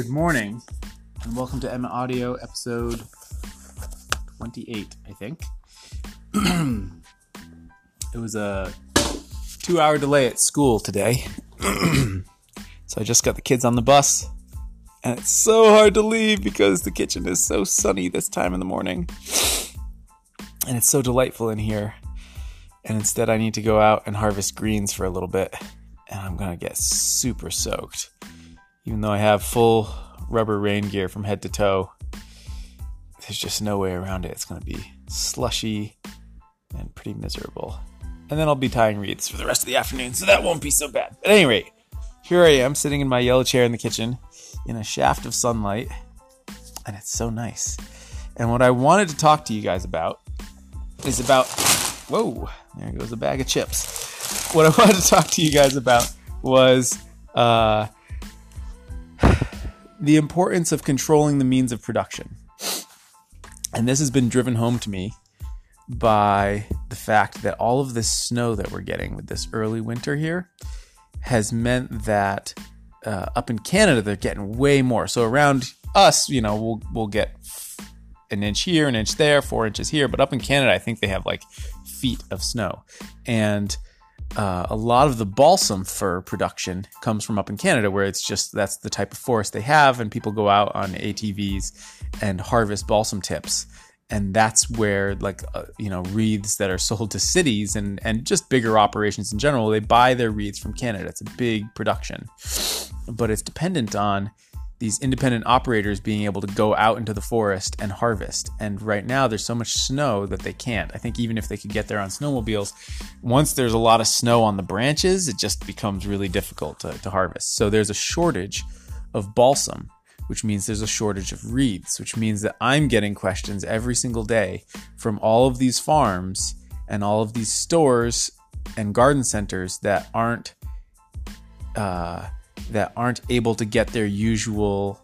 Good morning, and welcome to Emma Audio episode 28, I think. it was a two hour delay at school today. so I just got the kids on the bus, and it's so hard to leave because the kitchen is so sunny this time in the morning. And it's so delightful in here. And instead, I need to go out and harvest greens for a little bit, and I'm gonna get super soaked even though I have full rubber rain gear from head to toe, there's just no way around it. It's going to be slushy and pretty miserable. And then I'll be tying wreaths for the rest of the afternoon, so that won't be so bad. At any rate, here I am sitting in my yellow chair in the kitchen in a shaft of sunlight, and it's so nice. And what I wanted to talk to you guys about is about. Whoa, there goes a bag of chips. What I wanted to talk to you guys about was uh, the importance of controlling the means of production. And this has been driven home to me by the fact that all of this snow that we're getting with this early winter here has meant that uh, up in Canada they're getting way more. So around us, you know, we'll we'll get an inch here, an inch there, four inches here. But up in Canada, I think they have like feet of snow, and uh, a lot of the balsam fir production comes from up in Canada, where it's just that's the type of forest they have, and people go out on ATVs and harvest balsam tips, and that's where like uh, you know wreaths that are sold to cities and and just bigger operations in general, they buy their wreaths from Canada. It's a big production, but it's dependent on these independent operators being able to go out into the forest and harvest. And right now, there's so much snow that they can't. I think even if they could get there on snowmobiles, once there's a lot of snow on the branches, it just becomes really difficult to, to harvest. So there's a shortage of balsam, which means there's a shortage of wreaths, which means that I'm getting questions every single day from all of these farms and all of these stores and garden centers that aren't. Uh, that aren't able to get their usual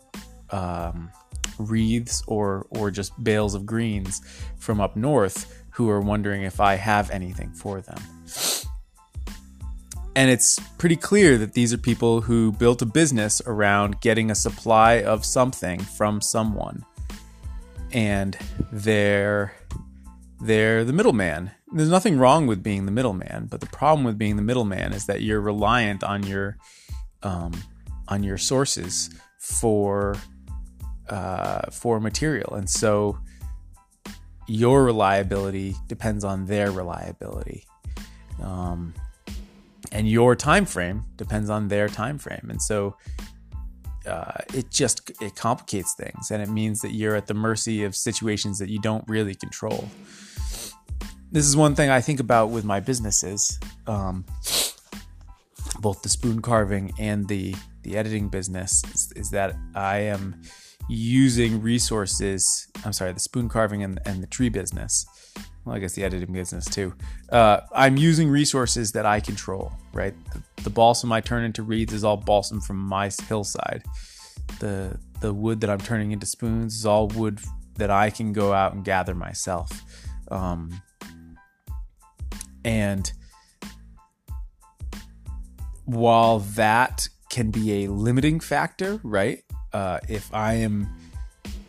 um, wreaths or or just bales of greens from up north who are wondering if I have anything for them. And it's pretty clear that these are people who built a business around getting a supply of something from someone. And they're they're the middleman. There's nothing wrong with being the middleman, but the problem with being the middleman is that you're reliant on your um, on your sources for uh, for material, and so your reliability depends on their reliability, um, and your time frame depends on their time frame, and so. Uh, it just it complicates things. And it means that you're at the mercy of situations that you don't really control. This is one thing i think about with my businesses um, both the spoon carving and the the editing business is, is, that I am using resources. I'm sorry, the spoon carving and, and the tree business. Well, I guess the editing business too. Uh, I'm using resources that I control. Right, the, the balsam I turn into reeds is all balsam from my hillside. The the wood that I'm turning into spoons is all wood that I can go out and gather myself. Um, and while that can be a limiting factor, right? Uh, if I am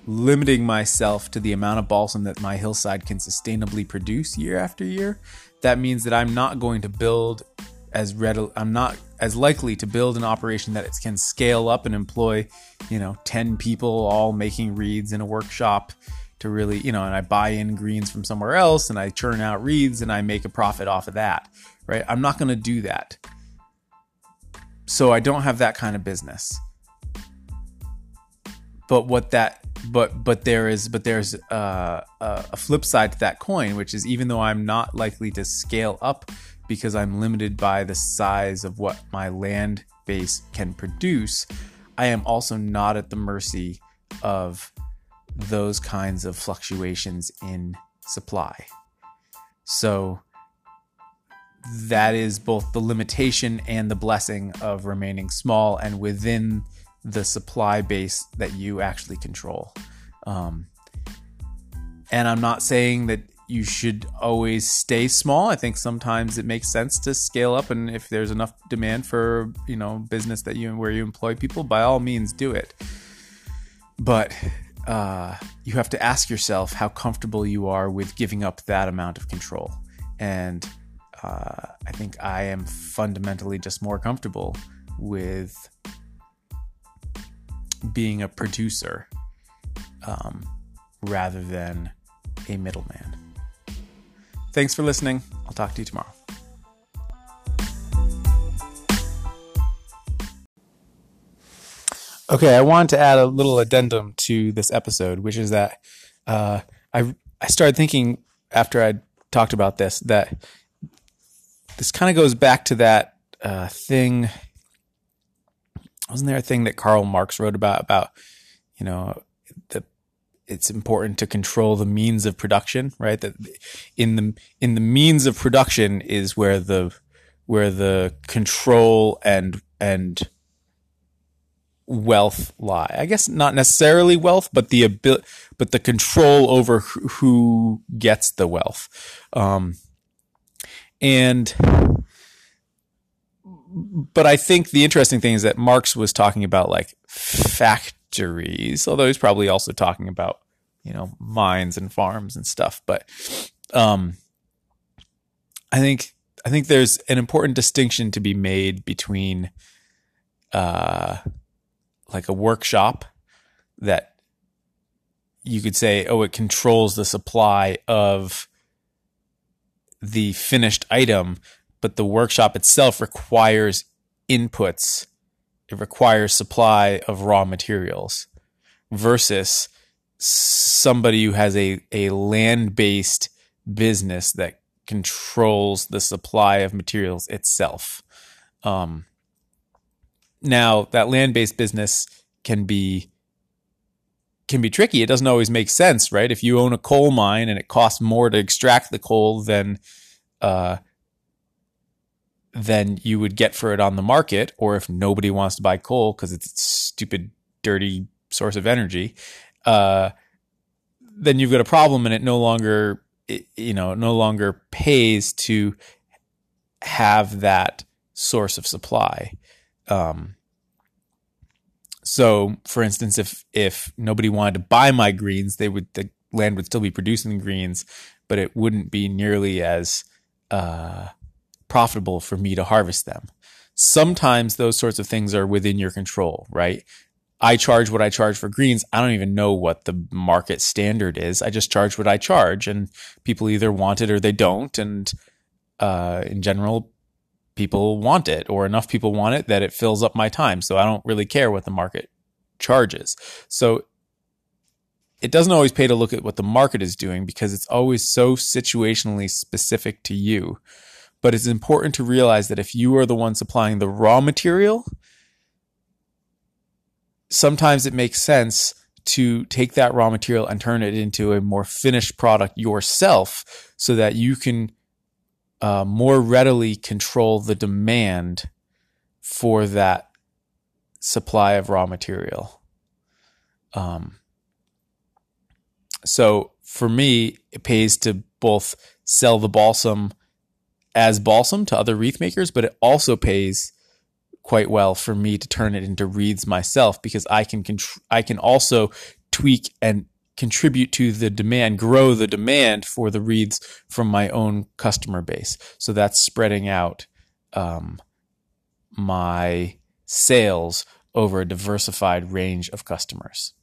limiting myself to the amount of balsam that my hillside can sustainably produce year after year, that means that I'm not going to build as readily, I'm not as likely to build an operation that it can scale up and employ, you know, 10 people all making reeds in a workshop to really, you know, and I buy in greens from somewhere else and I churn out reeds and I make a profit off of that, right? I'm not going to do that so I don't have that kind of business. But what that but but there is but there's uh, a flip side to that coin, which is even though I'm not likely to scale up because I'm limited by the size of what my land base can produce, I am also not at the mercy of those kinds of fluctuations in supply. So that is both the limitation and the blessing of remaining small and within the supply base that you actually control. Um, and I'm not saying that you should always stay small. I think sometimes it makes sense to scale up, and if there's enough demand for you know business that you where you employ people, by all means do it. but uh, you have to ask yourself how comfortable you are with giving up that amount of control. And uh, I think I am fundamentally just more comfortable with being a producer um, rather than a middleman. Thanks for listening. I'll talk to you tomorrow. Okay, I wanted to add a little addendum to this episode, which is that uh, I I started thinking after I talked about this that this kind of goes back to that uh, thing. Wasn't there a thing that Karl Marx wrote about about you know the it's important to control the means of production, right? That in the in the means of production is where the where the control and and wealth lie. I guess not necessarily wealth, but the ability, but the control over who gets the wealth. Um, and, but I think the interesting thing is that Marx was talking about like factories, although he's probably also talking about, you know, mines and farms and stuff. But, um, I think, I think there's an important distinction to be made between, uh, like a workshop that you could say, oh, it controls the supply of the finished item, but the workshop itself requires inputs. It requires supply of raw materials versus somebody who has a, a land based business that controls the supply of materials itself. Um, now that land-based business can be can be tricky. It doesn't always make sense, right? If you own a coal mine and it costs more to extract the coal than uh, than you would get for it on the market, or if nobody wants to buy coal because it's a stupid, dirty source of energy, uh, then you've got a problem, and it no longer, it, you know, no longer pays to have that source of supply. Um, so, for instance, if if nobody wanted to buy my greens, they would the land would still be producing greens, but it wouldn't be nearly as uh, profitable for me to harvest them. Sometimes those sorts of things are within your control, right? I charge what I charge for greens. I don't even know what the market standard is. I just charge what I charge, and people either want it or they don't. And uh, in general, people want it or enough people want it that it fills up my time. So I don't really care what the market charges. So it doesn't always pay to look at what the market is doing because it's always so situationally specific to you. But it's important to realize that if you are the one supplying the raw material, sometimes it makes sense to take that raw material and turn it into a more finished product yourself so that you can uh, more readily control the demand for that supply of raw material. Um, so for me, it pays to both sell the balsam as balsam to other wreath makers, but it also pays quite well for me to turn it into wreaths myself because I can contr- I can also tweak and contribute to the demand, grow the demand for the wreaths from my own customer base. So that's spreading out um, my sales over a diversified range of customers.